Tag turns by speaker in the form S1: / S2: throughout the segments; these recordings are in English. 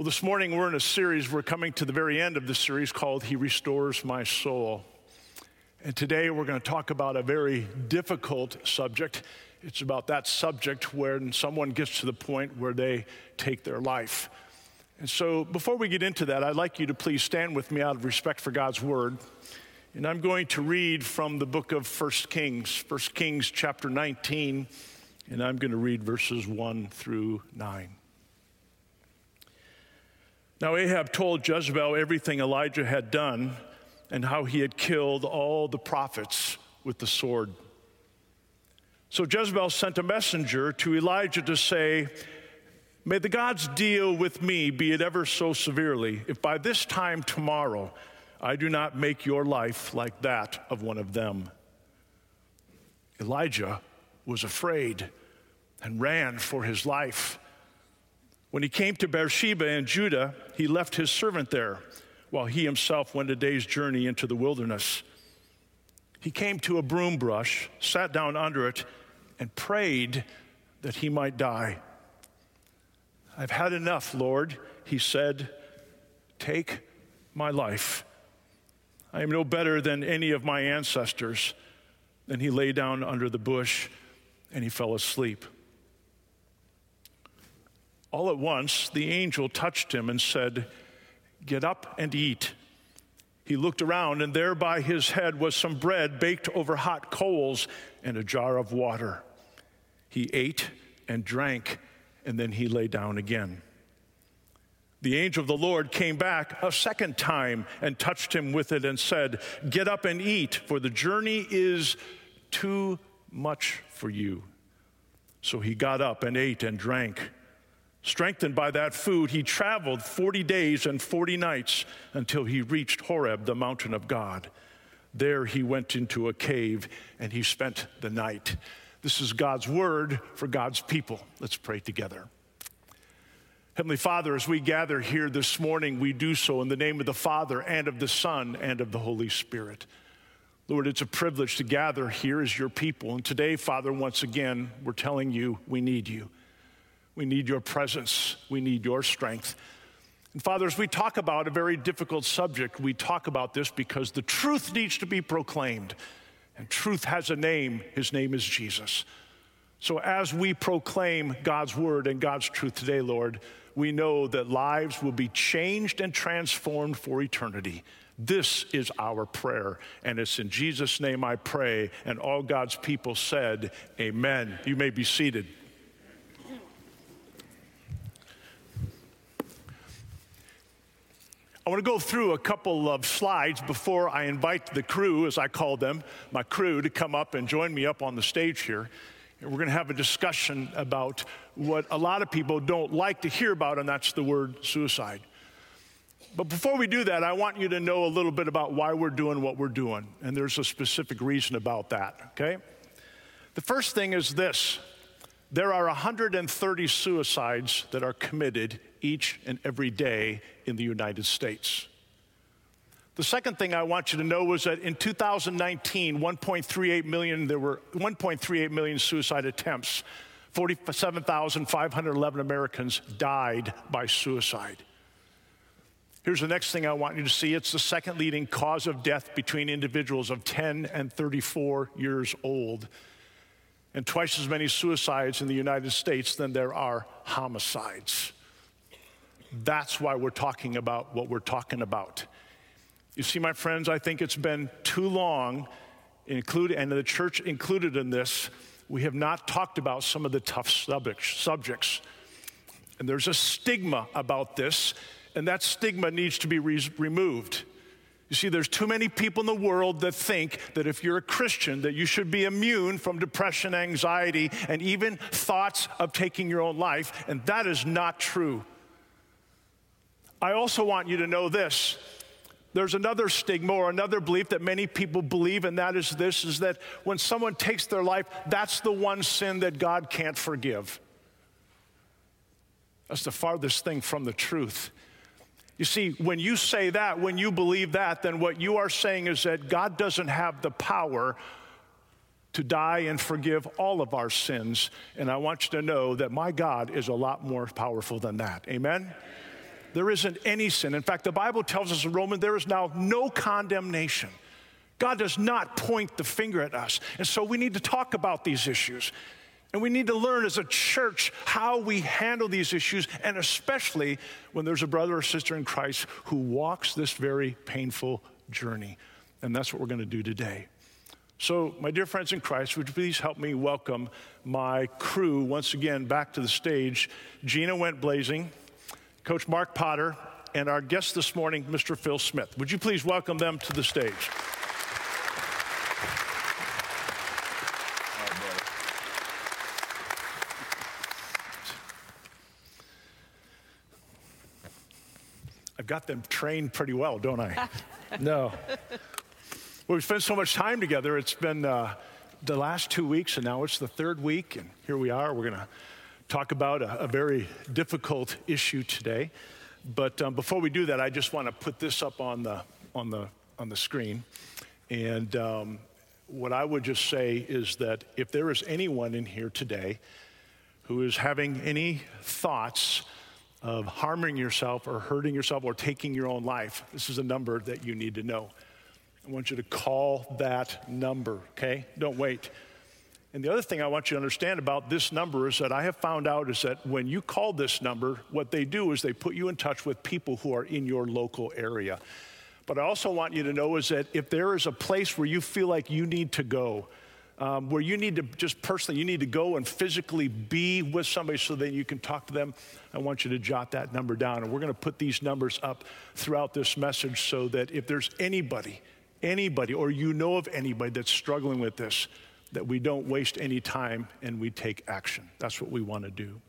S1: Well, this morning we're in a series, we're coming to the very end of the series called He Restores My Soul. And today we're going to talk about a very difficult subject. It's about that subject when someone gets to the point where they take their life. And so before we get into that, I'd like you to please stand with me out of respect for God's word. And I'm going to read from the book of 1 Kings, 1 Kings chapter 19, and I'm going to read verses 1 through 9. Now, Ahab told Jezebel everything Elijah had done and how he had killed all the prophets with the sword. So Jezebel sent a messenger to Elijah to say, May the gods deal with me, be it ever so severely, if by this time tomorrow I do not make your life like that of one of them. Elijah was afraid and ran for his life. When he came to Beersheba in Judah, he left his servant there while he himself went a day's journey into the wilderness. He came to a broom bush, sat down under it, and prayed that he might die. I've had enough, Lord, he said. Take my life. I am no better than any of my ancestors. Then he lay down under the bush and he fell asleep. All at once, the angel touched him and said, Get up and eat. He looked around, and there by his head was some bread baked over hot coals and a jar of water. He ate and drank, and then he lay down again. The angel of the Lord came back a second time and touched him with it and said, Get up and eat, for the journey is too much for you. So he got up and ate and drank. Strengthened by that food, he traveled 40 days and 40 nights until he reached Horeb, the mountain of God. There he went into a cave and he spent the night. This is God's word for God's people. Let's pray together. Heavenly Father, as we gather here this morning, we do so in the name of the Father and of the Son and of the Holy Spirit. Lord, it's a privilege to gather here as your people. And today, Father, once again, we're telling you we need you. We need your presence. We need your strength. And Father, as we talk about a very difficult subject, we talk about this because the truth needs to be proclaimed. And truth has a name. His name is Jesus. So as we proclaim God's word and God's truth today, Lord, we know that lives will be changed and transformed for eternity. This is our prayer, and it's in Jesus' name I pray. And all God's people said, Amen. You may be seated. I want to go through a couple of slides before I invite the crew, as I call them, my crew, to come up and join me up on the stage here. And we're going to have a discussion about what a lot of people don't like to hear about, and that's the word suicide. But before we do that, I want you to know a little bit about why we're doing what we're doing. And there's a specific reason about that, okay? The first thing is this there are 130 suicides that are committed each and every day in the United States. The second thing I want you to know was that in 2019, 1.38 million, there were 1.38 million suicide attempts. 47,511 Americans died by suicide. Here's the next thing I want you to see it's the second leading cause of death between individuals of 10 and 34 years old. And twice as many suicides in the United States than there are homicides. That's why we're talking about what we're talking about. You see, my friends, I think it's been too long, include, and the church included in this, we have not talked about some of the tough subjects. And there's a stigma about this, and that stigma needs to be re- removed. You see, there's too many people in the world that think that if you're a Christian, that you should be immune from depression, anxiety, and even thoughts of taking your own life, and that is not true. I also want you to know this. There's another stigma or another belief that many people believe, and that is this is that when someone takes their life, that's the one sin that God can't forgive. That's the farthest thing from the truth. You see, when you say that, when you believe that, then what you are saying is that God doesn't have the power to die and forgive all of our sins. And I want you to know that my God is a lot more powerful than that. Amen? There isn't any sin. In fact, the Bible tells us in Romans there is now no condemnation. God does not point the finger at us. And so we need to talk about these issues. And we need to learn as a church how we handle these issues, and especially when there's a brother or sister in Christ who walks this very painful journey. And that's what we're going to do today. So, my dear friends in Christ, would you please help me welcome my crew once again back to the stage? Gina went blazing, Coach Mark Potter, and our guest this morning, Mr. Phil Smith. Would you please welcome them to the stage? I've got them trained pretty well, don't I? no. Well, we've spent so much time together. It's been uh, the last two weeks, and now it's the third week, and here we are. We're going to talk about a, a, very difficult issue today. But um, before we do that, I just want to put this up on the on the on the screen, and um, what I would just say is that if there is anyone in here today who is having any thoughts of harming yourself or hurting yourself or taking your own life, this is a number that you need to know. I want you to call that number, okay? Don't wait. And the other thing I want you to understand about this number is that I have found out is that when you call this number, what they do is they put you in touch with people who are in your local area. But I also want you to know is that if there is a place where you feel like you need to go, um, where you need to just personally, you need to go and physically be with somebody so that you can talk to them, I want you to jot that number down. And we're going to put these numbers up throughout this message so that if there's anybody, anybody, or you know of anybody that's struggling with this, that we don't waste any time and we take action. That's what we want to do.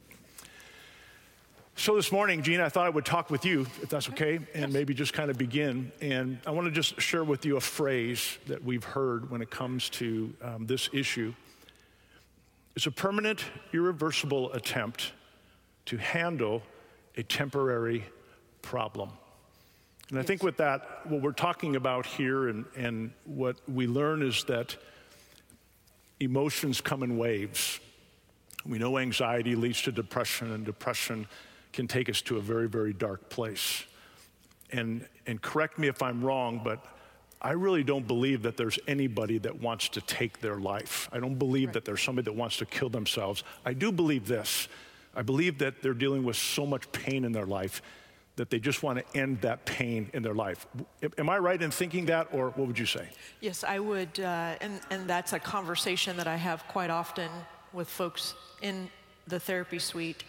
S1: So this morning, Gene, I thought I would talk with you, if that's okay, and maybe just kind of begin. And I want to just share with you a phrase that we've heard when it comes to um, this issue. It's a permanent, irreversible attempt to handle a temporary problem. And I think with that, what we're talking about here and, and what we learn is that emotions come in waves. We know anxiety leads to depression, and depression can take us to a very, very dark place. And, and correct me if I'm wrong, but I really don't believe that there's anybody that wants to take their life. I don't believe right. that there's somebody that wants to kill themselves. I do believe this. I believe that they're dealing with so much pain in their life that they just want to end that pain in their life. Am I right in thinking that, or what would you say?
S2: Yes, I would, uh, and, and that's a conversation that I have quite often with folks in the therapy suite.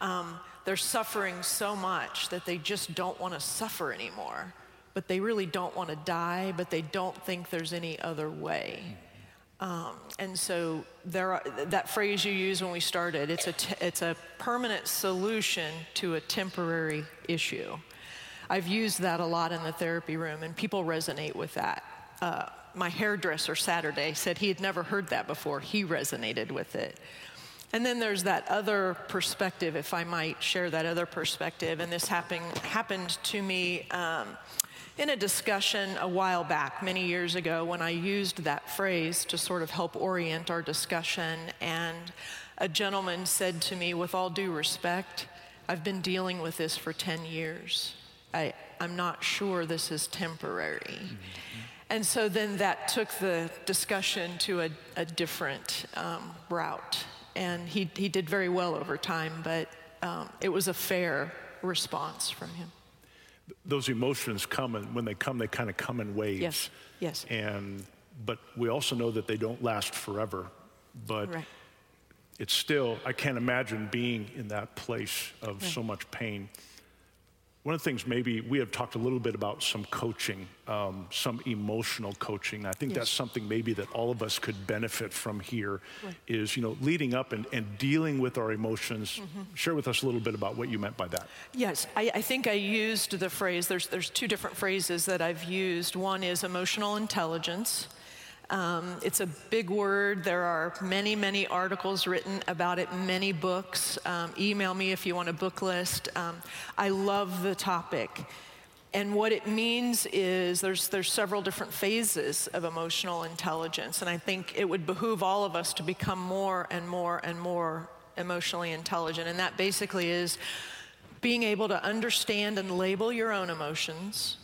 S2: Um, they're suffering so much that they just don't want to suffer anymore. But they really don't want to die, but they don't think there's any other way. Um, and so there are, that phrase you used when we started, it's a, t- it's a permanent solution to a temporary issue. I've used that a lot in the therapy room, and people resonate with that. Uh, my hairdresser Saturday said he had never heard that before. He resonated with it. And then there's that other perspective, if I might share that other perspective. And this happened, happened to me um, in a discussion a while back, many years ago, when I used that phrase to sort of help orient our discussion. And a gentleman said to me, with all due respect, I've been dealing with this for 10 years. I, I'm not sure this is temporary. Mm-hmm. And so then that took the discussion to a, a different um, route and he, he did very well over time, but um, it was a fair response from him.
S1: Those emotions come, and when they come, they kind of come in waves.
S2: Yes, yes.
S1: And, but we also know that they don't last forever. But right. it's still, I can't imagine being in that place of right. so much pain. One of the things maybe we have talked a little bit about some coaching, um, some emotional coaching. I think yes. that's something maybe that all of us could benefit from here. Right. Is you know leading up and, and dealing with our emotions. Mm-hmm. Share with us a little bit about what you meant by that.
S2: Yes, I, I think I used the phrase. There's there's two different phrases that I've used. One is emotional intelligence. Um, it's a big word. There are many, many articles written about it, many books. Um, email me if you want a book list. Um, I love the topic. And what it means is there's, there's several different phases of emotional intelligence. And I think it would behoove all of us to become more and more and more emotionally intelligent. And that basically is being able to understand and label your own emotions,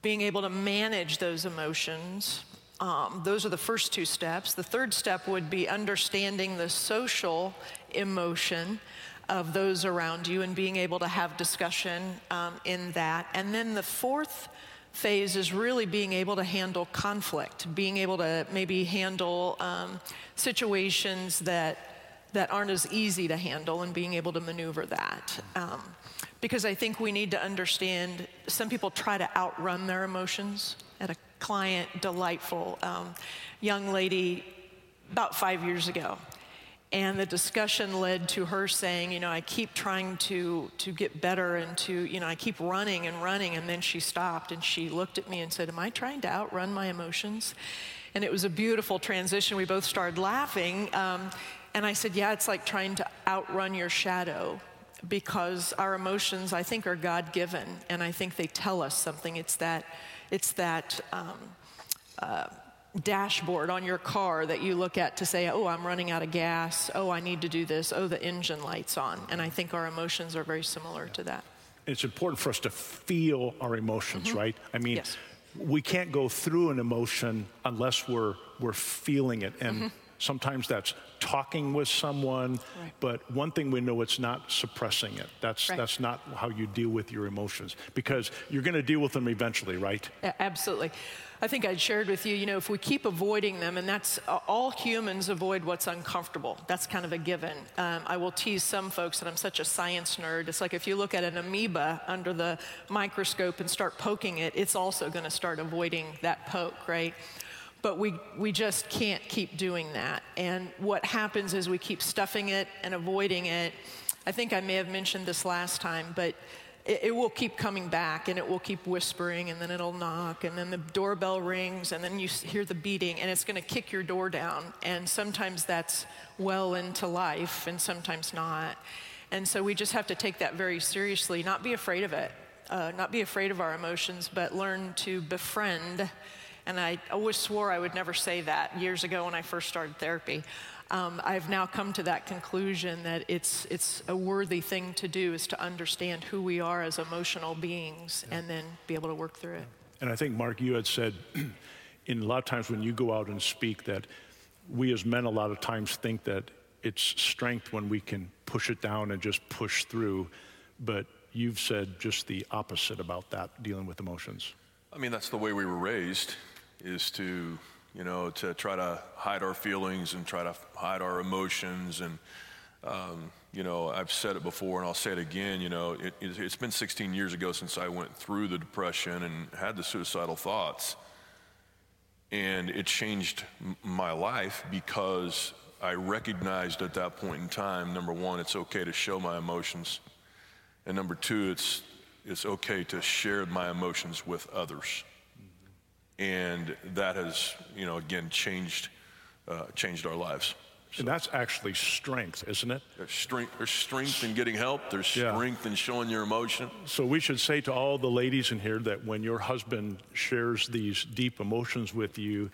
S2: being able to manage those emotions. Um, those are the first two steps. The third step would be understanding the social emotion of those around you and being able to have discussion um, in that. And then the fourth phase is really being able to handle conflict, being able to maybe handle um, situations that that aren't as easy to handle and being able to maneuver that. Um, because I think we need to understand some people try to outrun their emotions. Client, delightful um, young lady about five years ago. And the discussion led to her saying, you know, I keep trying to, to get better and to, you know, I keep running and running. And then she stopped and she looked at me and said, Am I trying to outrun my emotions? And it was a beautiful transition. We both started laughing. Um, and I said, Yeah, it's like trying to outrun your shadow because our emotions, I think, are God given. And I think they tell us something. It's that, it's that, um, uh, dashboard on your car that you look at to say, oh, I'm running out of gas. Oh, I need to do this. Oh, the engine light's on. And I think our emotions are very similar to that.
S1: It's important for us to feel our emotions, mm-hmm. right? I mean,
S2: yes.
S1: we can't go through an emotion unless we're, we're feeling it. And mm-hmm. Sometimes that's talking with someone, right. but one thing we know it's not suppressing it. That's, right. that's not how you deal with your emotions because you're going to deal with them eventually, right?
S2: Yeah, absolutely. I think I'd shared with you, you know, if we keep avoiding them, and that's uh, all humans avoid what's uncomfortable. That's kind of a given. Um, I will tease some folks that I'm such a science nerd. It's like if you look at an amoeba under the microscope and start poking it, it's also going to start avoiding that poke, right? But we, we just can't keep doing that. And what happens is we keep stuffing it and avoiding it. I think I may have mentioned this last time, but it, it, will keep coming back and it will keep whispering and then it'll knock and then the doorbell rings and then you hear the beating and it's going to kick your door down. And sometimes that's well into life and sometimes not. And so we just have to take that very seriously, not be afraid of it, uh, not be afraid of our emotions, but learn to befriend. And I always swore I would never say that years ago when I first started therapy um, I've now come to that conclusion that it's, it's a worthy thing to do is to understand who we are as emotional beings yeah. and then be able to work through it.
S1: And I think, Mark, you had said in a lot of times when you go out and speak that we as men a lot of times think that it's strength when we can push it down and just push through. But you've said just the opposite about that, dealing with emotions.
S3: I mean, that's the way we were raised, is to you know, to try to hide our feelings and try to hide our emotions. And, um, you know, I've said it before and I'll say it again, you know, it, has been 16 years ago since I went through the depression and had the suicidal thoughts. And it changed my life because I recognized at that point in time, number one, it's okay to show my emotions. And number two, it's, it's okay to share my emotions with others and that has, you know, again changed uh, changed our lives.
S1: So. And that's actually strength, isn't it?
S3: There's strength, there's strength in getting help. There's strength yeah. in showing your emotion.
S1: So we should say to all the ladies in here that when your husband shares these deep emotions with you,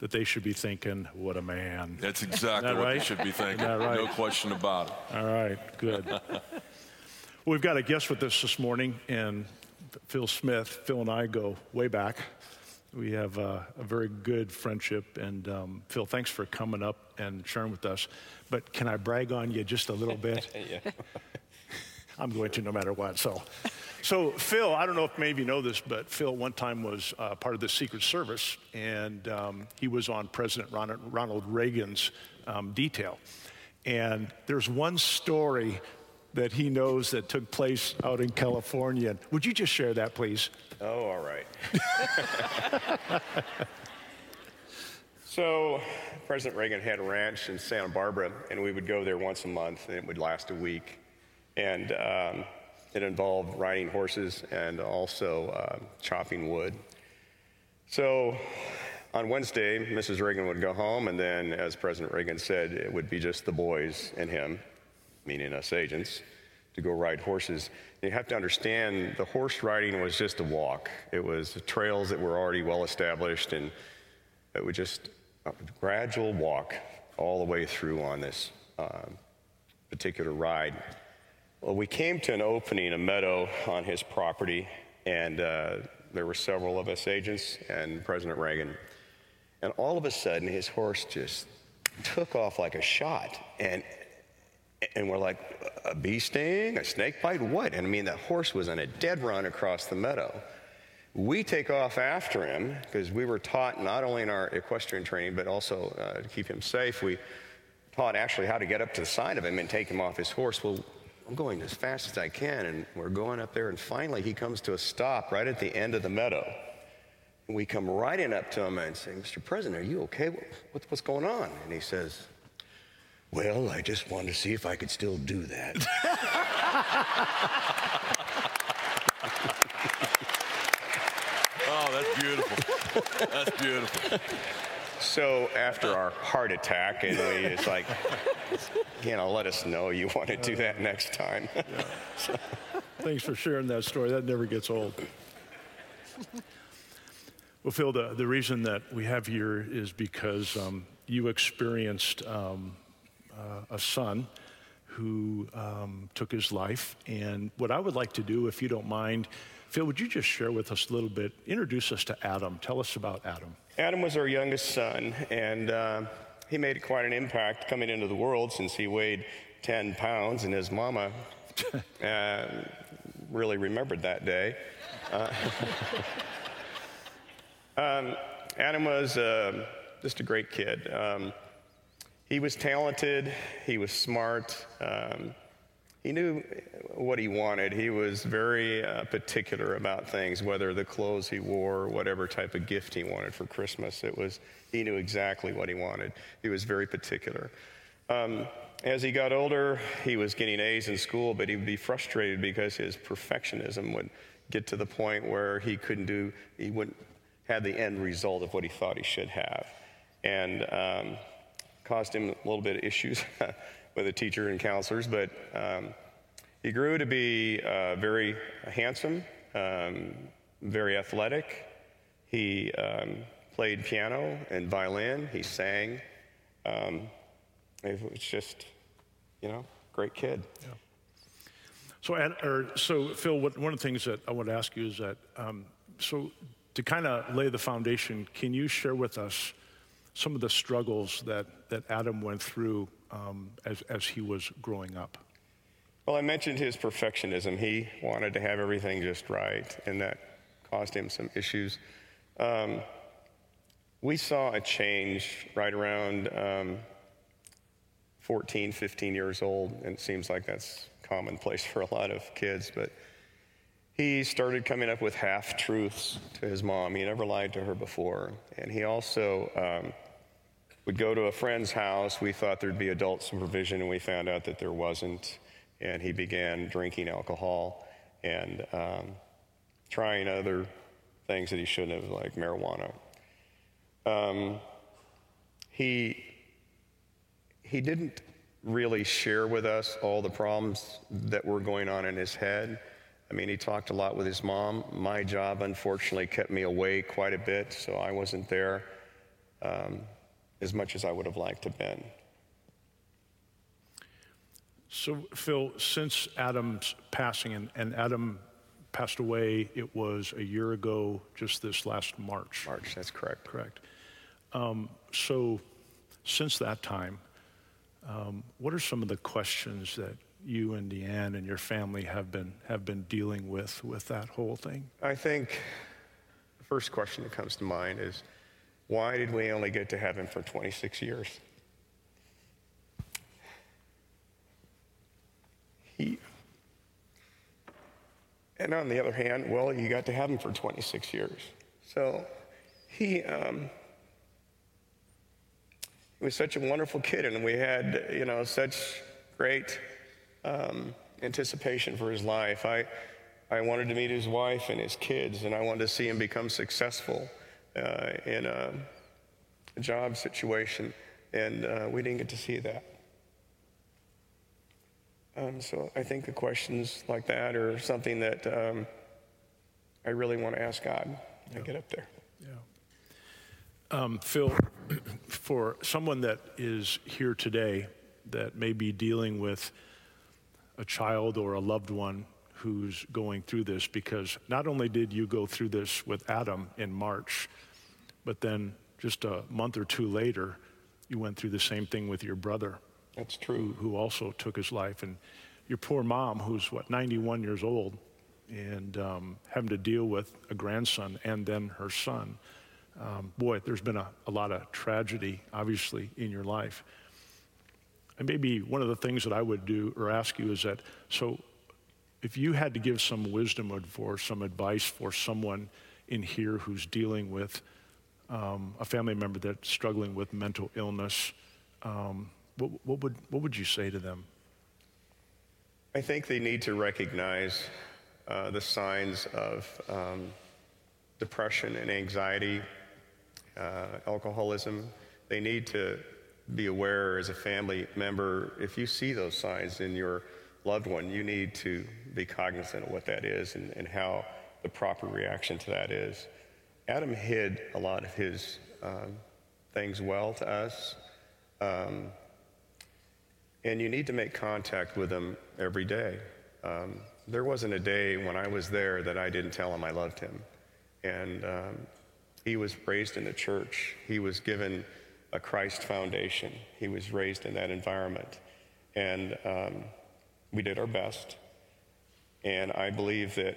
S1: that they should be thinking, "What a man."
S3: That's exactly that what right? they should be thinking. Right? No question about it.
S1: All right, good. we've got a guest with us this morning, and Phil Smith. Phil and I go way back. We have uh, a very good friendship. And um, Phil, thanks for coming up and sharing with us. But can I brag on you just a little bit? I'm going to no matter what. So, so Phil, I don't know if maybe you know this, but Phil one time was uh, part of the Secret Service, and um, he was on President Ronald, Ronald Reagan's um, detail. And there's one story that he knows that took place out in California. Would you just share that, please?
S4: Oh, all right. so, President Reagan had a ranch in Santa Barbara, and we would go there once a month, and it would last a week. And um, it involved riding horses and also uh, chopping wood. So, on Wednesday, Mrs. Reagan would go home, and then, as President Reagan said, it would be just the boys and him, meaning us agents to go ride horses. You have to understand the horse riding was just a walk. It was trails that were already well established, and it was just a gradual walk all the way through on this um, particular ride. Well, we came to an opening, a meadow on his property, and uh, there were several of us agents and President Reagan. And all of a sudden, his horse just took off like a shot. And, and we're like, a bee sting, a snake bite, what? And I mean, the horse was on a dead run across the meadow. We take off after him because we were taught not only in our equestrian training, but also uh, to keep him safe. We taught actually how to get up to the side of him and take him off his horse. Well, I'm going as fast as I can, and we're going up there, and finally he comes to a stop right at the end of the meadow. And we come riding up to him and say, Mr. President, are you okay? What, what's going on? And he says, Well, I just wanted to see if I could still do that.
S3: Oh, that's beautiful. That's beautiful.
S4: So after our heart attack, and we it's like, you know, let us know you want to do that next time.
S1: Thanks for sharing that story. That never gets old. Well, Phil, the, the reason that we have here is because um, you experienced um, a son who um, took his life. And what I would like to do, if you don't mind, Phil, would you just share with us a little bit? Introduce us to Adam. Tell us about Adam.
S4: Adam was our youngest son, and uh, he made quite an impact coming into the world since he weighed 10 pounds, and his mama uh, really remembered that day. Uh, um, Adam was uh, just a great kid. Um, he was talented, he was smart. Um, he knew what he wanted. He was very uh, particular about things, whether the clothes he wore, whatever type of gift he wanted for Christmas. It was he knew exactly what he wanted. He was very particular. Um, as he got older, he was getting A's in school, but he would be frustrated because his perfectionism would get to the point where he couldn't do, he wouldn't have the end result of what he thought he should have, and um, caused him a little bit of issues with a teacher and counselors, but um, he grew to be uh, very handsome, um, very athletic. He um, played piano and violin. He sang. Um, it was just, you know, great kid. Yeah.
S1: So, or, so Phil, what, one of the things that I want to ask you is that, um, so to kind of lay the foundation, can you share with us some of the struggles that, that Adam went through um, as, as he was growing up?
S4: Well, I mentioned his perfectionism. He wanted to have everything just right, and that caused him some issues. Um, we saw a change right around um, 14, 15 years old, and it seems like that's commonplace for a lot of kids, but he started coming up with half truths to his mom. He never lied to her before. And he also um, would go to a friend's house. We thought there'd be adult supervision, and we found out that there wasn't. And he began drinking alcohol and um, trying other things that he shouldn't have, like marijuana. Um, he, he didn't really share with us all the problems that were going on in his head. I mean, he talked a lot with his mom. My job, unfortunately, kept me away quite a bit, so I wasn't there. Um, as much as I would have liked to have been.
S1: So, Phil, since Adam's passing, and, and Adam passed away, it was a year ago, just this last March.
S4: March, that's correct.
S1: Correct. Um, so, since that time, um, what are some of the questions that you and Deanne and your family have been have been dealing with with that whole thing?
S4: I think the first question that comes to mind is why did we only get to heaven for 26 years? He, and on the other hand, well, you got to heaven for 26 years. So he, um, he was such a wonderful kid, and we had, you know, such great um, anticipation for his life. I, I wanted to meet his wife and his kids, and I wanted to see him become successful uh, in a, job situation, and uh, we didn't get to see that. Um, so I think the questions like that are something that um, I really want to ask God yeah. get up there.
S1: Yeah. Um, Phil, for someone that is here today that may be dealing with a child or a loved one who's going through this because not only did you go through this with Adam in March, but then just a month or two later, you went through the same thing with your brother.
S4: That's true.
S1: Who, who also took his life. And your poor mom, who's what, 91 years old, and um, having to deal with a grandson and then her son. Um, boy, there's been a, a lot of tragedy, obviously, in your life. And maybe one of the things that I would do or ask you is that so if you had to give some wisdom or some advice for someone in here who's dealing with um, a family member that's struggling with mental illness, um, what, what, would, what would you say to them?
S4: I think they need to recognize uh, the signs of um, depression and anxiety, uh, alcoholism. They need to be aware as a family member if you see those signs in your loved one, you need to be cognizant of what that is and, and how the proper reaction to that is. Adam hid a lot of his um, things well to us. Um, and you need to make contact with him every day. Um, there wasn't a day when I was there that I didn't tell him I loved him. And um, he was raised in the church. He was given a Christ foundation. He was raised in that environment. And um, we did our best. And I believe that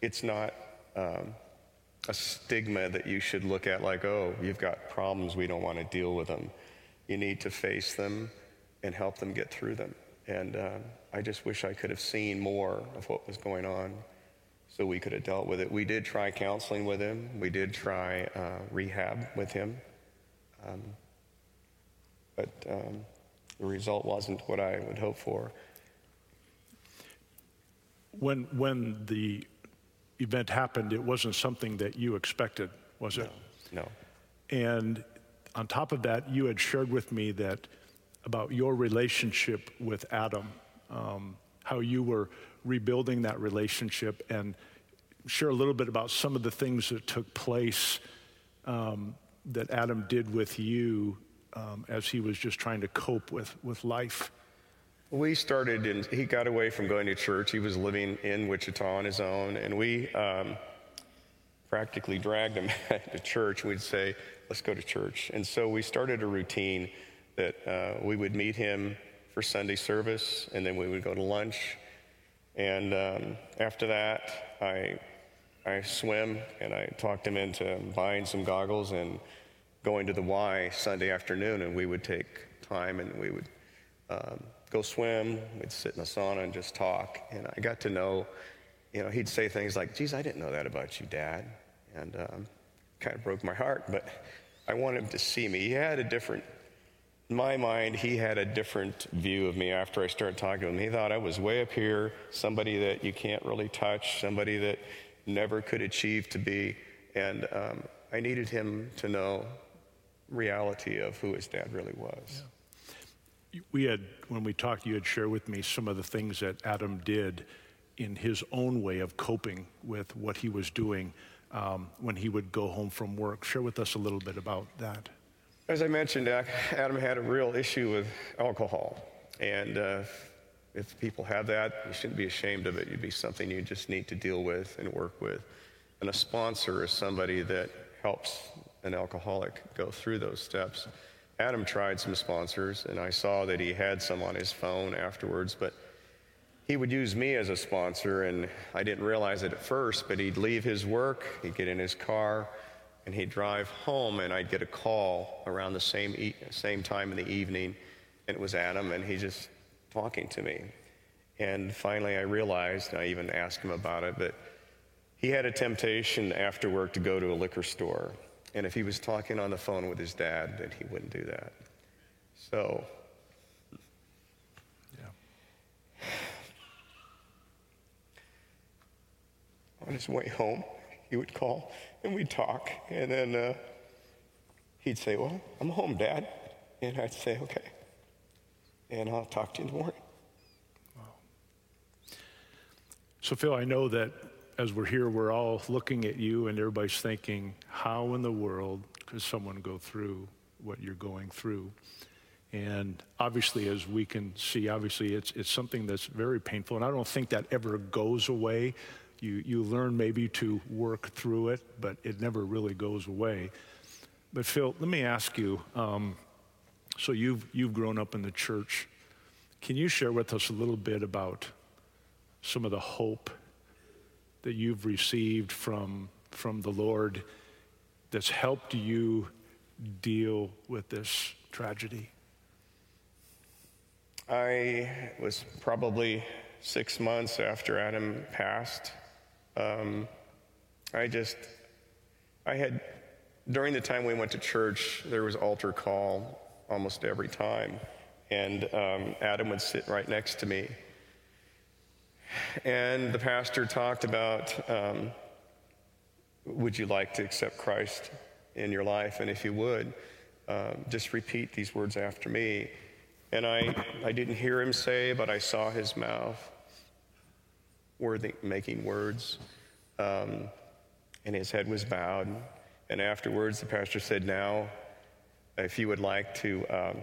S4: it's not um, a stigma that you should look at like, oh, you've got problems, we don't want to deal with them. You need to face them and help them get through them. And uh, I just wish I could have seen more of what was going on so we could have dealt with it. We did try counseling with him, we did try uh, rehab with him. Um, but um, the result wasn't what I would hope for.
S1: When, when the event happened, it wasn't something that you expected, was it?
S4: No.
S1: And on top of that, you had shared with me that about your relationship with Adam, um, how you were rebuilding that relationship, and share a little bit about some of the things that took place um, that Adam did with you um, as he was just trying to cope with, with life.
S4: We started, and he got away from going to church. He was living in Wichita on his own, and we um, practically dragged him to church. We'd say, let's go to church. And so we started a routine that uh, we would meet him for Sunday service, and then we would go to lunch. And um, after that, I, I swim, and I talked him into buying some goggles and going to the Y Sunday afternoon, and we would take time and we would um, go swim. We'd sit in the sauna and just talk. And I got to know, you know, he'd say things like, geez, I didn't know that about you, Dad. And um, kind of broke my heart, but I wanted him to see me. He had a different, in my mind, he had a different view of me after I started talking to him. He thought I was way up here, somebody that you can't really touch, somebody that never could achieve to be. And um, I needed him to know reality of who his dad really was. Yeah
S1: we had, when we talked, you had shared with me some of the things that Adam did in his own way of coping with what he was doing um, when he would go home from work. Share with us a little bit about that.
S4: As I mentioned, Adam had a real issue with alcohol. And uh, if people have that, you shouldn't be ashamed of it. It'd be something you just need to deal with and work with. And a sponsor is somebody that helps an alcoholic go through those steps. Adam tried some sponsors, and I saw that he had some on his phone afterwards, but he would use me as a sponsor, and I didn't realize it at first, but he'd leave his work, he'd get in his car, and he'd drive home, and I'd get a call around the same, e- same time in the evening, and it was Adam, and he's just talking to me. And finally, I realized, I even asked him about it, but he had a temptation after work to go to a liquor store. And if he was talking on the phone with his dad, then he wouldn't do that. So, yeah. On his way home, he would call and we'd talk. And then uh, he'd say, Well, I'm home, Dad. And I'd say, Okay. And I'll talk to you in the morning. Wow.
S1: So, Phil, I know that as we're here, we're all looking at you and everybody's thinking, how in the world could someone go through what you're going through? And obviously, as we can see, obviously it's, it's something that's very painful. And I don't think that ever goes away. You, you learn maybe to work through it, but it never really goes away. But Phil, let me ask you um, so you've, you've grown up in the church. Can you share with us a little bit about some of the hope that you've received from, from the Lord that's helped you deal with this tragedy?
S4: I was probably six months after Adam passed. Um, I just, I had, during the time we went to church, there was altar call almost every time. And um, Adam would sit right next to me. And the pastor talked about um, would you like to accept Christ in your life? And if you would, um, just repeat these words after me. And I, I didn't hear him say, but I saw his mouth worthy, making words. Um, and his head was bowed. And afterwards, the pastor said, Now, if you would like to, um,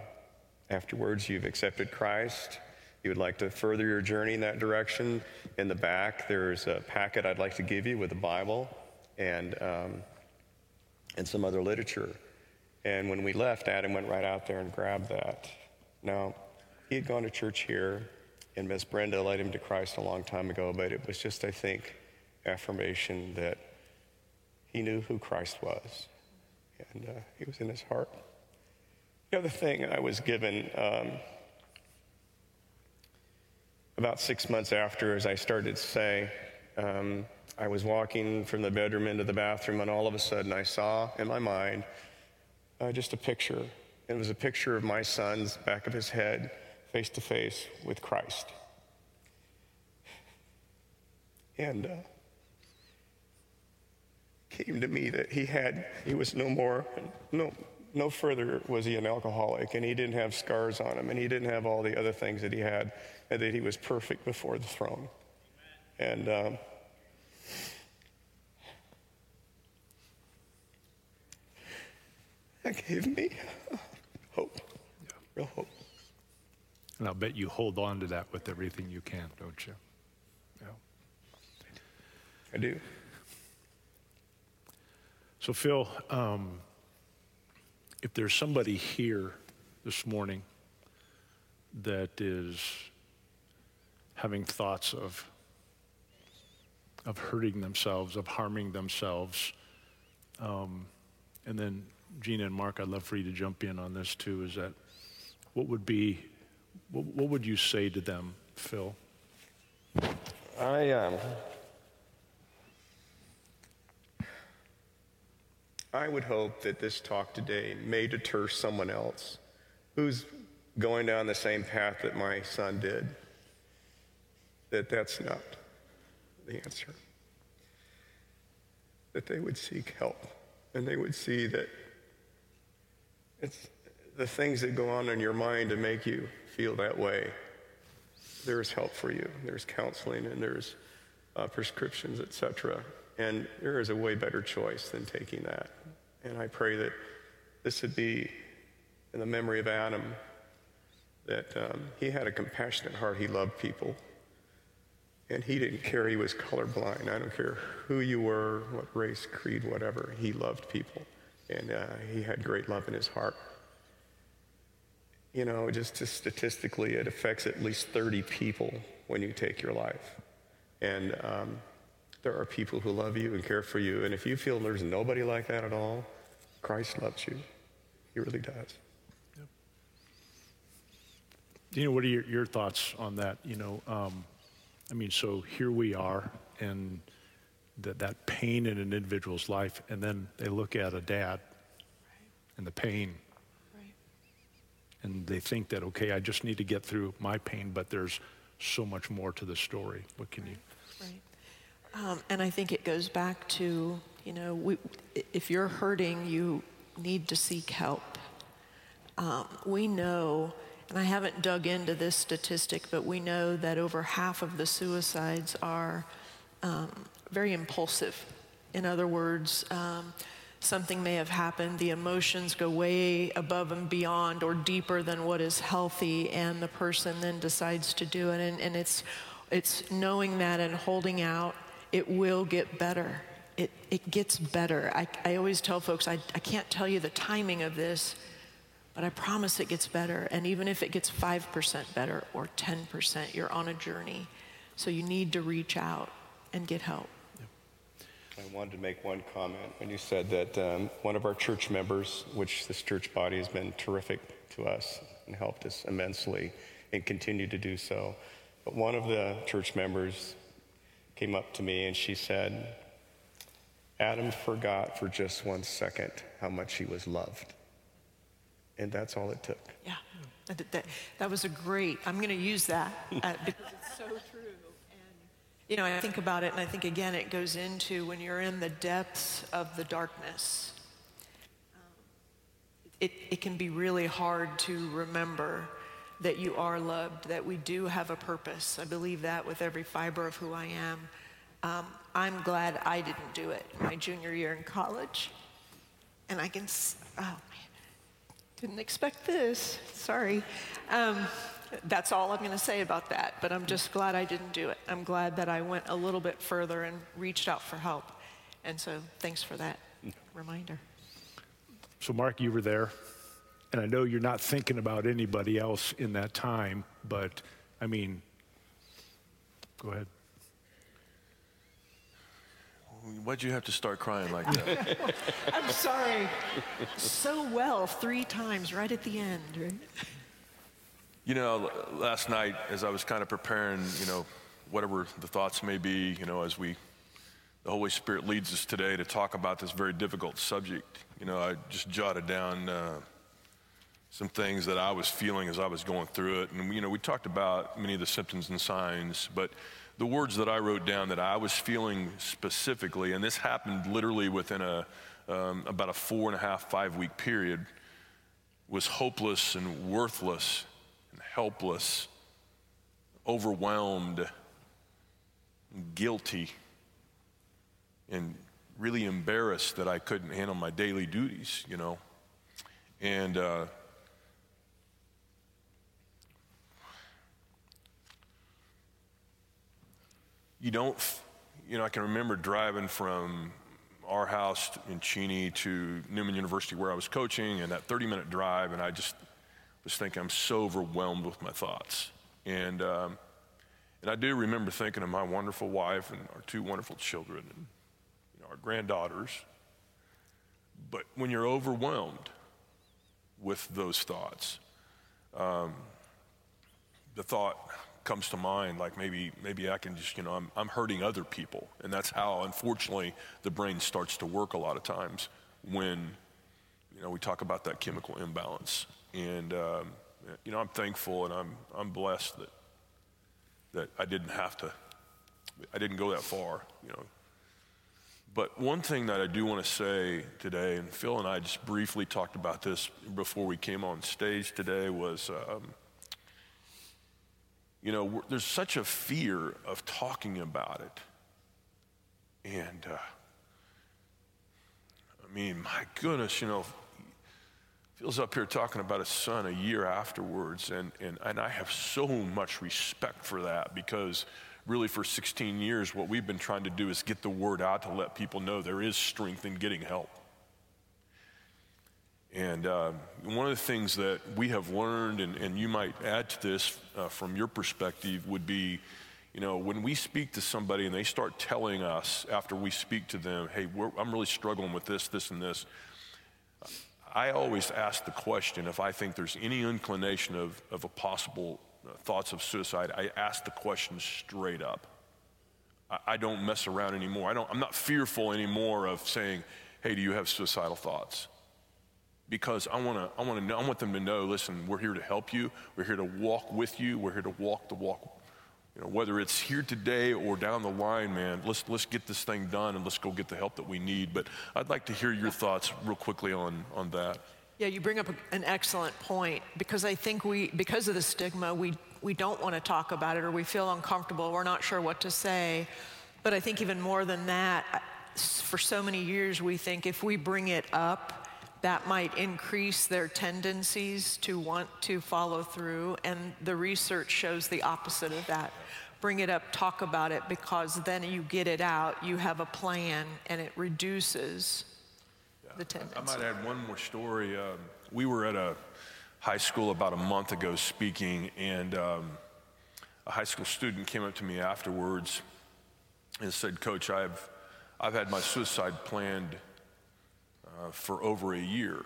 S4: afterwards, you've accepted Christ, you would like to further your journey in that direction, in the back, there's a packet I'd like to give you with a Bible and, um, and some other literature. And when we left, Adam went right out there and grabbed that. Now, he had gone to church here, and Miss Brenda led him to Christ a long time ago, but it was just, I think, affirmation that he knew who Christ was, and uh, he was in his heart. The other thing I was given um, about six months after, as I started to say, um, I was walking from the bedroom into the bathroom, and all of a sudden I saw in my mind uh, just a picture. It was a picture of my son's back of his head, face to face with Christ. And uh, came to me that he had, he was no more, no, no further was he an alcoholic, and he didn't have scars on him, and he didn't have all the other things that he had, and that he was perfect before the throne. And um, that gave me hope, real hope.
S1: And I'll bet you hold on to that with everything you can, don't you? Yeah.
S4: I do.
S1: So, Phil, um, if there's somebody here this morning that is having thoughts of of hurting themselves, of harming themselves, um, and then Gina and Mark, I'd love for you to jump in on this too. Is that what would be what, what would you say to them, Phil?
S4: I um, I would hope that this talk today may deter someone else who's going down the same path that my son did. That that's not the answer. That they would seek help and they would see that it's the things that go on in your mind to make you feel that way. There's help for you. There's counseling and there's uh, prescriptions, etc. And there is a way better choice than taking that. And I pray that this would be in the memory of Adam, that um, he had a compassionate heart. He loved people. And he didn't care he was colorblind. I don't care who you were, what race, creed, whatever. He loved people. And uh, he had great love in his heart. You know, just, statistically, it affects at least 30 people when you take your life. And um, there are people who love you and care for you. And if you feel there's nobody like that at all, Christ loves you. He really does. Yep.
S1: Dina, what are your, your thoughts on that? You know, um, I mean, so here we are, and that, that pain in an individual's life, and then they look at a dad right. and the pain. Right. And they think that, okay, I just need to get through my pain, but there's so much more to the story. What can
S2: right.
S1: you?
S2: Um, and I think it goes back to, you know, we, if you're hurting, you need to seek help. Um, we know, and I haven't dug into this statistic, but we know that over half of the suicides are um, very impulsive. In other words, um, something may have happened, the emotions go way above and beyond or deeper than what is healthy, and the person then decides to do it. And, and it's, it's knowing that and holding out, it will get better. It, it gets better. I, I always tell folks, I, I can't tell you the timing of this, but I promise it gets better. And even if it gets 5% better or 10%, you're on a journey. So you need to reach out and get help.
S4: I wanted to make one comment when you said that um, one of our church members, which this church body has been terrific to us and helped us immensely and continue to do so. But one of the church members came up to me and she said, Adam forgot for just one second how much he was loved. And that's all it took.
S2: Yeah, that, that, was a great, I'm going to use that uh, because it's so true. And, You know, I think about it and I think again it goes into when you're in the depths of the darkness. Um, it, it can be really hard to remember that you are loved, that we do have a purpose. I believe that with every fiber of who I am. Um, I'm glad I didn't do it my junior year in college. And I can, oh man, didn't expect this. Sorry. Um, that's all I'm going to say about that, but I'm just glad I didn't do it. I'm glad that I went a little bit further and reached out for help. And so thanks for that reminder.
S1: So, Mark, you were there, and I know you're not thinking about anybody else in that time, but I mean, go ahead.
S3: Why'd you have to start crying like that?
S2: I'm sorry. So well, three times right at the end, right?
S3: You know, last night as I was kind of preparing, you know, whatever the thoughts may be, you know, as we, the Holy Spirit leads us today to talk about this very difficult subject, you know, I just jotted down uh, some things that I was feeling as I was going through it. And, you know, we talked about many of the symptoms and signs, but the words that I wrote down that I was feeling specifically, and this happened literally within a, um, about a four and a half, five week period, was hopeless and worthless and helpless, overwhelmed, guilty, and really embarrassed that I couldn't handle my daily duties, you know. And uh, you don't, you know, I can remember driving from our house in Cheney to Newman University where I was coaching, and that 30 minute drive, and I just was thinking, I'm so overwhelmed with my thoughts. And, um, and I do remember thinking of my wonderful wife and our two wonderful children and you know, our granddaughters. But when you're overwhelmed with those thoughts, um, the thought comes to mind like maybe maybe I can just you know I'm, I'm hurting other people and that's how unfortunately the brain starts to work a lot of times when you know we talk about that chemical imbalance and, um, you know, I'm thankful and I'm, I'm blessed that, that I didn't have to, I didn't go that far, you know. But one thing that I do want to say today, and Phil and I just briefly talked about this before we came on stage today, was, um, you know, there's such a fear of talking about it. And, uh, I mean, my goodness, you know, Phil's up here talking about his son a year afterwards, and, and, and I have so much respect for that because really for 16 years, what we've been trying to do is get the word out to let people know there is strength in getting help. And uh, one of the things that we have learned, and, and you might add to this uh, from your perspective, would be you know, when we speak to somebody and they start telling us after we speak to them, hey, I'm really struggling with this, this, and this, I always ask the question if I think there's any inclination of, of a possible uh, thoughts of suicide, I ask the question straight up. I, I don't mess around anymore. I don't, I'm not fearful anymore of saying, hey, do you have suicidal thoughts? Because I want to, I want to know, I want them to know, listen, we're here to help you. We're here to walk with you. We're here to walk the walk you know, whether it's here today or down the line, man, let's, let's get this thing done and let's go get the help that we need. But I'd like to hear your thoughts real quickly on, on that.
S2: Yeah, you bring up an excellent point because I think we, because of the stigma, we, we don't want to talk about it or we feel uncomfortable. We're not sure what to say. But I think even more than that, for so many years, we think if we bring it up, that might increase their tendencies to want to follow through. And the research shows the opposite of that. Bring it up, talk about it, because then you get it out, you have a plan, and it reduces the tendency.
S3: I might add one more story. Um, we were at a high school about a month ago speaking, and um, a high school student came up to me afterwards and said, Coach, I've, I've had my suicide planned uh, for over a year.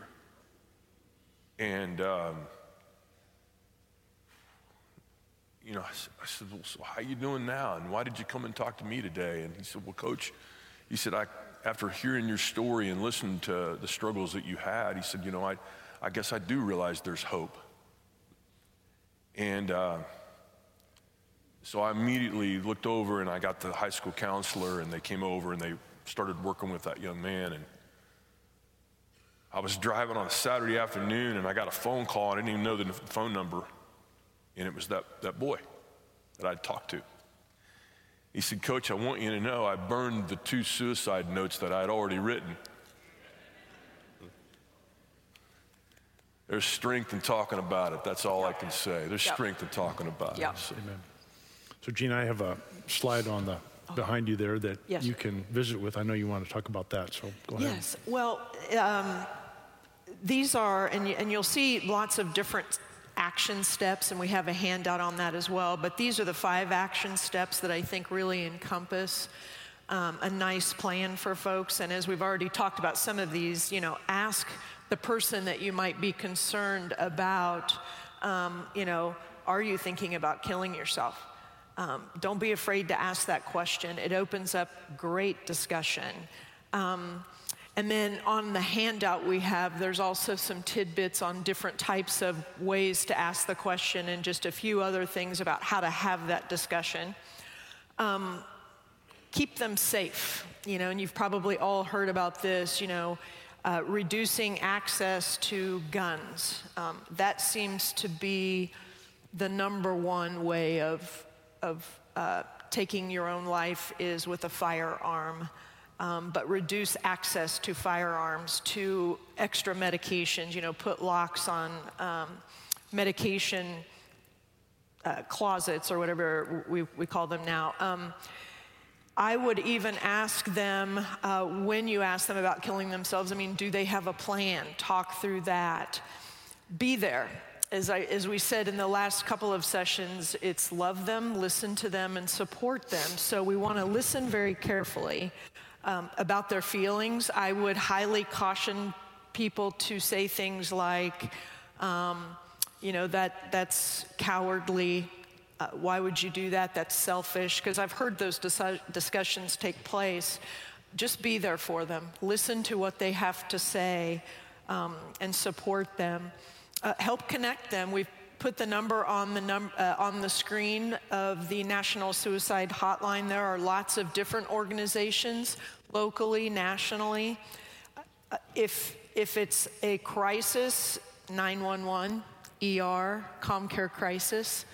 S3: And, um, you know, I, I said, well, so how you doing now? And why did you come and talk to me today? And he said, well, Coach, he said, I, after hearing your story and listening to the struggles that you had, he said, you know, I, I guess I do realize there's hope. And uh, so I immediately looked over and I got the high school counselor and they came over and they started working with that young man. And I was driving on a Saturday afternoon and I got a phone call. I didn't even know the phone number. And it was that, that boy that I'd talked to. He said, Coach, I want you to know I burned the two suicide notes that I had already written. There's strength in talking about it. That's all I can say. There's
S2: Yep.
S3: strength in talking about
S2: Yep.
S3: it. So-
S1: Amen. So, Gina, I have a slide on the behind you there that
S2: Yes.
S1: you can visit with. I know you want to talk about that, so go ahead.
S2: Yes. Well, um, these are, and, and you'll see lots of different action steps, and we have a handout on that as well. But these are the five action steps that I think really encompass um, a nice plan for folks. And as we've already talked about some of these, you know, ask the person that you might be concerned about, um, you know, are you thinking about killing yourself? Um, don't be afraid to ask that question. It opens up great discussion. Um, and then on the handout we have, there's also some tidbits on different types of ways to ask the question and just a few other things about how to have that discussion. Um, keep them safe, you know, and you've probably all heard about this, you know, uh, reducing access to guns. Um, that seems to be the number one way of, of uh, taking your own life is with a firearm. Um, but reduce access to firearms, to extra medications, you know, put locks on um, medication uh, closets or whatever we, we call them now. Um, I would even ask them uh, when you ask them about killing themselves, I mean, do they have a plan? Talk through that. Be there. As, I, as we said in the last couple of sessions, it's love them, listen to them, and support them. So we want to listen very carefully um, about their feelings. I would highly caution people to say things like, um, you know, that, that's cowardly. Uh, why would you do that? That's selfish. Because I've heard those dis- discussions take place. Just be there for them. Listen to what they have to say um, and support them. Uh, help connect them. We've put the number on the num- uh, on the screen of the National Suicide Hotline. There are lots of different organizations, locally, nationally. Uh, if if it's a crisis, 911, ER, ComCare crisis,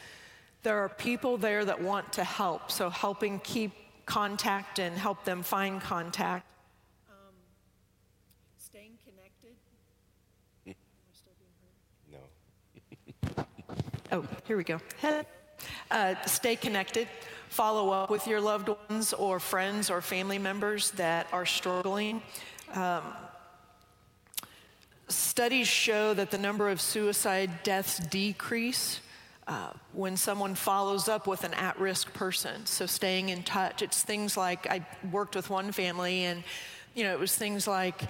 S2: there are people there that want to help. So helping keep contact and help them find contact. Um, staying connected.
S4: No.
S2: Oh, here we go. Uh, stay connected. Follow up with your loved ones or friends or family members that are struggling. Um, studies show that the number of suicide deaths decrease uh, when someone follows up with an at-risk person. So staying in touch. It's things like I worked with one family, and you know, it was things like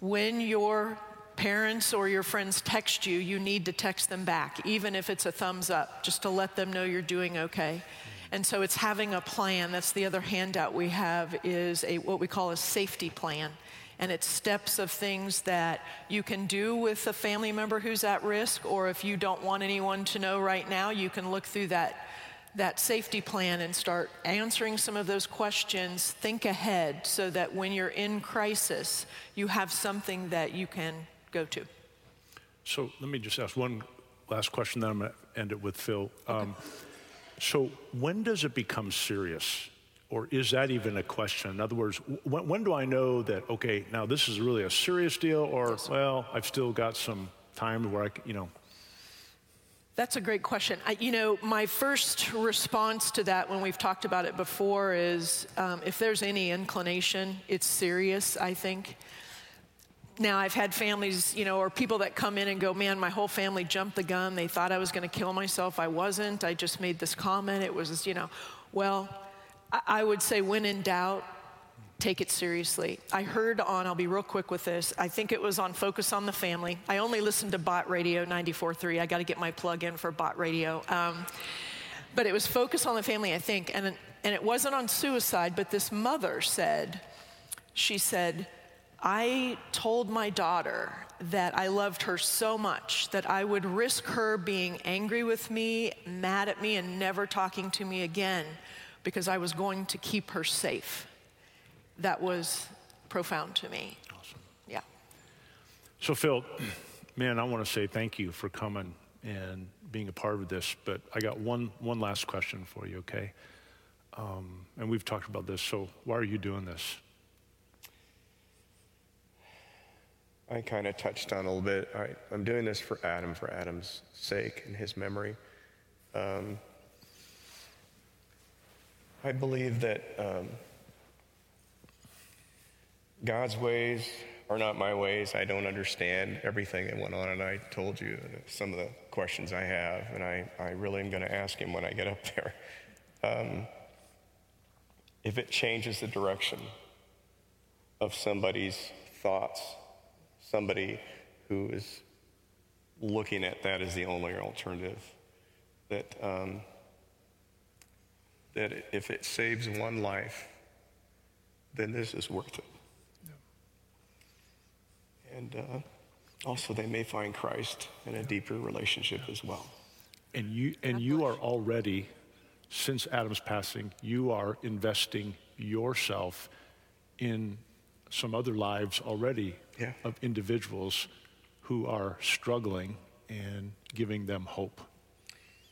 S2: when your parents or your friends text you, you need to text them back, even if it's a thumbs up, just to let them know you're doing okay. And so it's having a plan. That's the other handout we have is a what we call a safety plan. And it's steps of things that you can do with a family member who's at risk, or if you don't want anyone to know right now, you can look through that, that safety plan and start answering some of those questions. Think ahead so that when you're in crisis, you have something that you can go to.
S1: So let me just ask one last question, then I'm going to end it with Phil. Um, so when does it become serious? or is that even a question? In other words, when, when do I know that, okay, now this is really a serious deal, or, well, I've still got some time where I, you know,
S2: that's a great question. I, you know, my first response to that when we've talked about it before is um, if there's any inclination, it's serious, I think. Now, I've had families, you know, or people that come in and go, man, my whole family jumped the gun. They thought I was going to kill myself. I wasn't. I just made this comment. It was, you know, well, I, would say when in doubt, take it seriously. I heard on, I'll be real quick with this, I think it was on Focus on the Family. I only listened to Bott Radio 94.3. I got to get my plug in for Bott Radio. Um, but it was Focus on the Family, I think, and, and it wasn't on suicide, but this mother said, she said, I told my daughter that I loved her so much that I would risk her being angry with me, mad at me, and never talking to me again because I was going to keep her safe that was profound to me. Awesome. Yeah.
S1: So, Phil, man, I want to say thank you for coming and being a part of this. But I got one, one last question for you, okay? Um, and we've talked about this. So, why are you doing this?
S4: I kind of touched on a little bit. I, am doing this for Adam, for Adam's sake and his memory. Um, I believe that um, God's ways are not my ways. I don't understand everything that went on, and I told you some of the questions I have, and I, I really am going to ask him when I get up there. Um, if it changes the direction of somebody's thoughts, somebody who is looking at that as the only alternative, that, um, that if it saves one life, then this is worth it. And uh, also, they may find Christ in a deeper relationship as well.
S1: And you, and you are already, since Adam's passing, you are investing yourself in some other lives already yeah. of individuals who are struggling and giving them hope.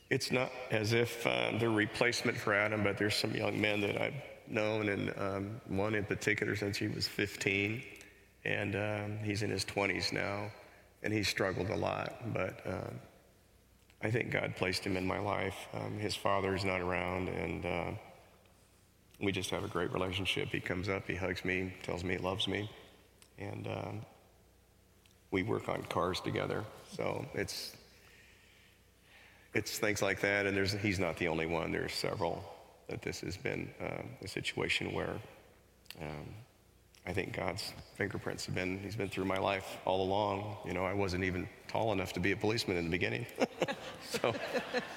S4: It's not as if uh, they're replacement for Adam, but there's some young men that I've known, and um, one in particular since he was 15 and um, he's in his 20s now, and he's struggled a lot. But um, I think God placed him in my life. Um, his father is not around, and uh, we just have a great relationship. He comes up, he hugs me, tells me he loves me, and um, we work on cars together. So it's it's things like that, and there's he's not the only one. There's several that this has been uh, a situation where. Um, I think God's fingerprints have been, He's been through my life all along. You know, I wasn't even tall enough to be a policeman in the beginning. so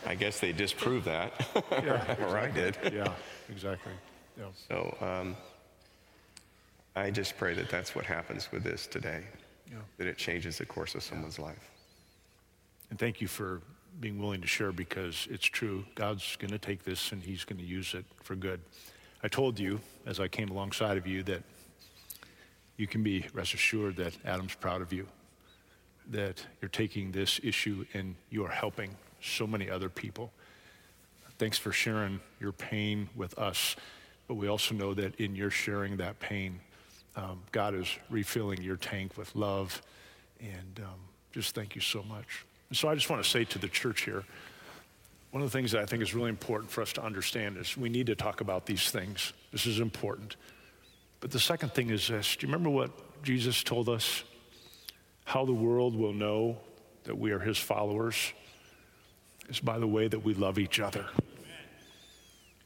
S4: I guess they disproved that. Yeah, exactly. or I did.
S1: yeah, exactly. Yeah.
S4: So um, I just pray that that's what happens with this today, yeah. that it changes the course of someone's life.
S1: And thank you for being willing to share because it's true. God's going to take this and He's going to use it for good. I told you as I came alongside of you that you can be rest assured that Adam's proud of you, that you're taking this issue and you are helping so many other people. Thanks for sharing your pain with us, but we also know that in your sharing that pain, um, God is refilling your tank with love, and um, just thank you so much. And so I just want to say to the church here, one of the things that I think is really important for us to understand is we need to talk about these things. This is important. But the second thing is this do you remember what Jesus told us? How the world will know that we are his followers is by the way that we love each other.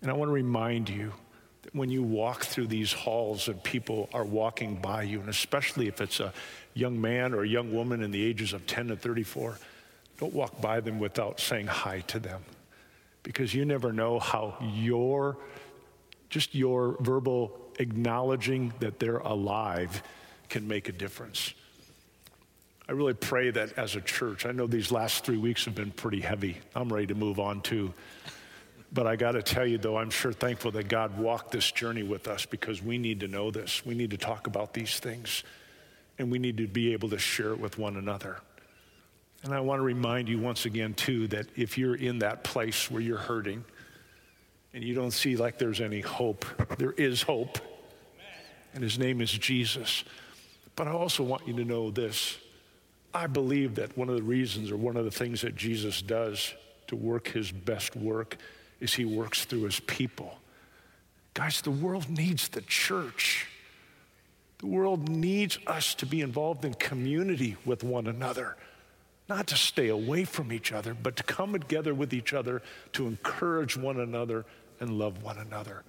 S1: And I want to remind you when you walk through these halls and people are walking by you, and especially if it's a young man or a young woman in the ages of 10 to 34, don't walk by them without saying hi to them. Because you never know how your, just your verbal acknowledging that they're alive can make a difference. I really pray that as a church, I know these last three weeks have been pretty heavy. I'm ready to move on too. But I got to tell you, though, I'm sure thankful that God walked this journey with us because we need to know this. We need to talk about these things, and we need to be able to share it with one another. And I want to remind you once again, too, that if you're in that place where you're hurting, and you don't see like there's any hope, there is hope. And his name is Jesus. But I also want you to know this. I believe that one of the reasons or one of the things that Jesus does to work his best work is he works through his people. Guys, the world needs the church. The world needs us to be involved in community with one another, not to stay away from each other, but to come together with each other to encourage one another and love one another.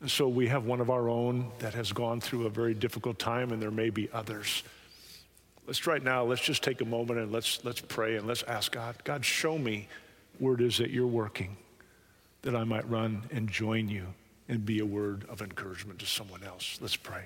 S1: And so we have one of our own that has gone through a very difficult time, and there may be others. Let's right now, let's just take a moment and let's, let's pray and let's ask God, God, show me where it is that you're working, that I might run and join you and be a word of encouragement to someone else. Let's pray.